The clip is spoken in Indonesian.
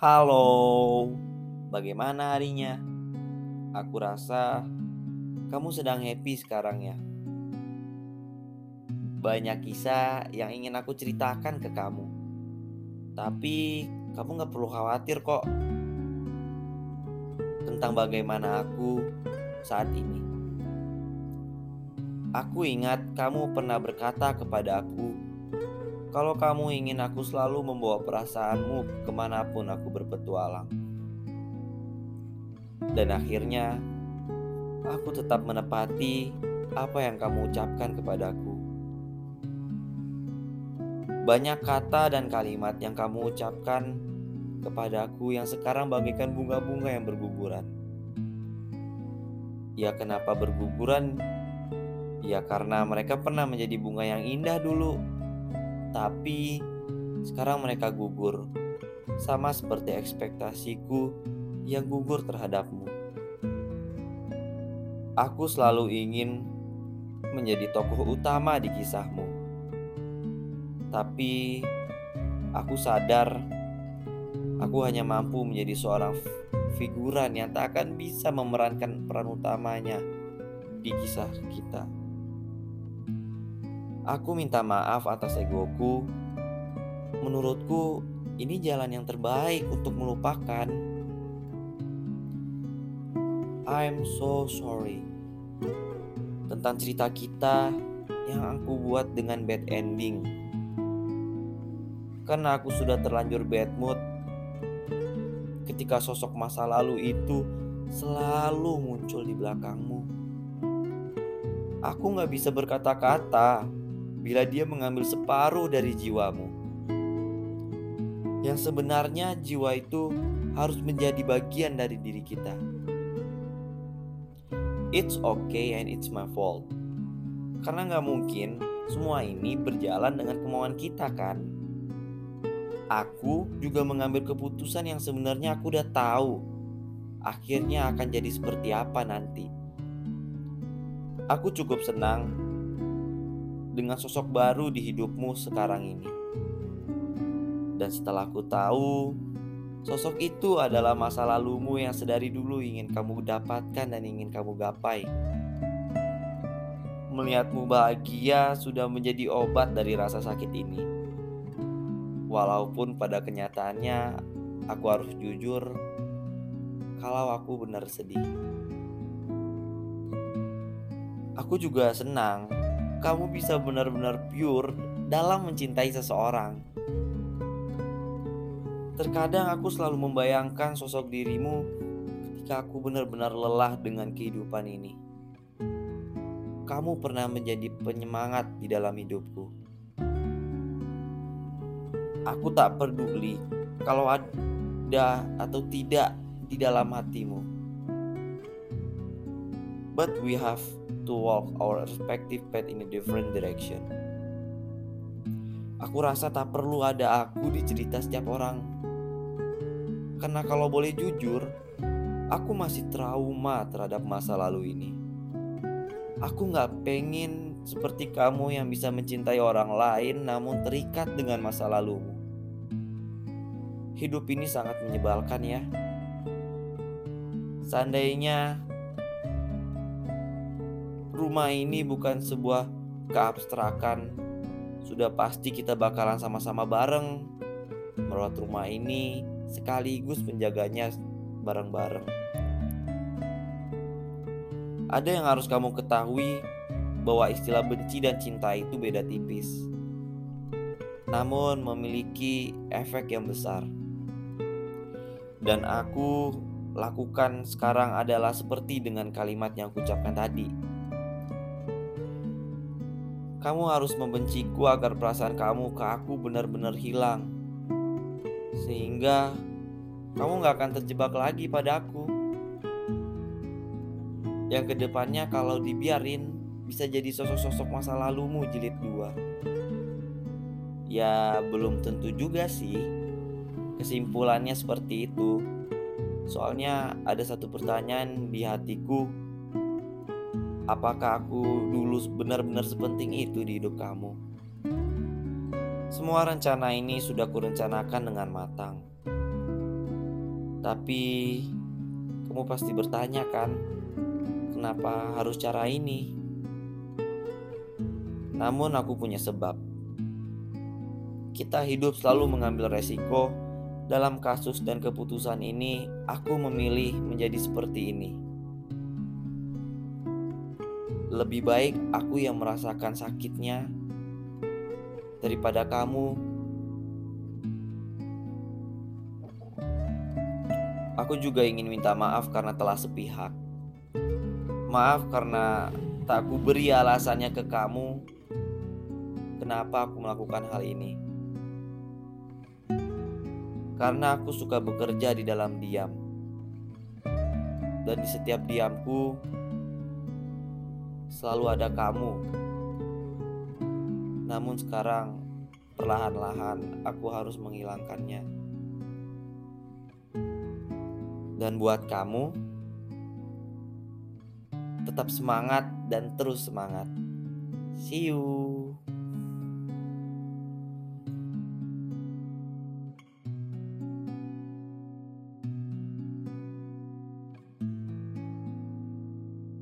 Halo, bagaimana harinya? Aku rasa kamu sedang happy sekarang ya. Banyak kisah yang ingin aku ceritakan ke kamu, tapi kamu gak perlu khawatir kok tentang bagaimana aku saat ini. Aku ingat kamu pernah berkata kepada aku kalau kamu ingin aku selalu membawa perasaanmu ke mana pun aku berpetualang. Dan akhirnya, aku tetap menepati apa yang kamu ucapkan kepadaku. Banyak kata dan kalimat yang kamu ucapkan kepadaku yang sekarang bagaikan bunga-bunga yang berguguran. Ya, kenapa berguguran? Ya, karena mereka pernah menjadi bunga yang indah dulu tapi sekarang mereka gugur, sama seperti ekspektasiku yang gugur terhadapmu. Aku selalu ingin menjadi tokoh utama di kisahmu, tapi aku sadar aku hanya mampu menjadi seorang figuran yang tak akan bisa memerankan peran utamanya di kisah kita. Aku minta maaf atas egoku. Menurutku, ini jalan yang terbaik untuk melupakan. I'm so sorry tentang cerita kita yang aku buat dengan bad ending. Karena aku sudah terlanjur bad mood ketika sosok masa lalu itu selalu muncul di belakangmu. Aku gak bisa berkata-kata bila dia mengambil separuh dari jiwamu. Yang sebenarnya jiwa itu harus menjadi bagian dari diri kita. It's okay and it's my fault. Karena nggak mungkin semua ini berjalan dengan kemauan kita kan. Aku juga mengambil keputusan yang sebenarnya aku udah tahu akhirnya akan jadi seperti apa nanti. Aku cukup senang dengan sosok baru di hidupmu sekarang ini. Dan setelah aku tahu, sosok itu adalah masa lalumu yang sedari dulu ingin kamu dapatkan dan ingin kamu gapai. Melihatmu bahagia sudah menjadi obat dari rasa sakit ini. Walaupun pada kenyataannya aku harus jujur kalau aku benar sedih. Aku juga senang kamu bisa benar-benar pure dalam mencintai seseorang. Terkadang aku selalu membayangkan sosok dirimu ketika aku benar-benar lelah dengan kehidupan ini. Kamu pernah menjadi penyemangat di dalam hidupku. Aku tak peduli kalau ada atau tidak di dalam hatimu. But we have to walk our respective path in a different direction. Aku rasa tak perlu ada aku di cerita setiap orang. Karena kalau boleh jujur, aku masih trauma terhadap masa lalu ini. Aku gak pengen seperti kamu yang bisa mencintai orang lain namun terikat dengan masa lalumu. Hidup ini sangat menyebalkan ya. Seandainya rumah ini bukan sebuah keabstrakan. Sudah pasti kita bakalan sama-sama bareng merawat rumah ini sekaligus menjaganya bareng-bareng. Ada yang harus kamu ketahui bahwa istilah benci dan cinta itu beda tipis. Namun memiliki efek yang besar. Dan aku lakukan sekarang adalah seperti dengan kalimat yang kucapkan tadi kamu harus membenciku agar perasaan kamu ke aku benar-benar hilang. Sehingga kamu gak akan terjebak lagi pada aku. Yang ke depannya kalau dibiarin bisa jadi sosok-sosok masa lalumu jilid dua. Ya belum tentu juga sih. Kesimpulannya seperti itu. Soalnya ada satu pertanyaan di hatiku Apakah aku dulu benar-benar sepenting itu di hidup kamu? Semua rencana ini sudah kurencanakan dengan matang. Tapi kamu pasti bertanya kan, kenapa harus cara ini? Namun aku punya sebab. Kita hidup selalu mengambil resiko. Dalam kasus dan keputusan ini, aku memilih menjadi seperti ini. Lebih baik aku yang merasakan sakitnya daripada kamu. Aku juga ingin minta maaf karena telah sepihak. Maaf karena tak aku beri alasannya ke kamu kenapa aku melakukan hal ini. Karena aku suka bekerja di dalam diam. Dan di setiap diamku selalu ada kamu. Namun sekarang perlahan-lahan aku harus menghilangkannya. Dan buat kamu tetap semangat dan terus semangat. See you.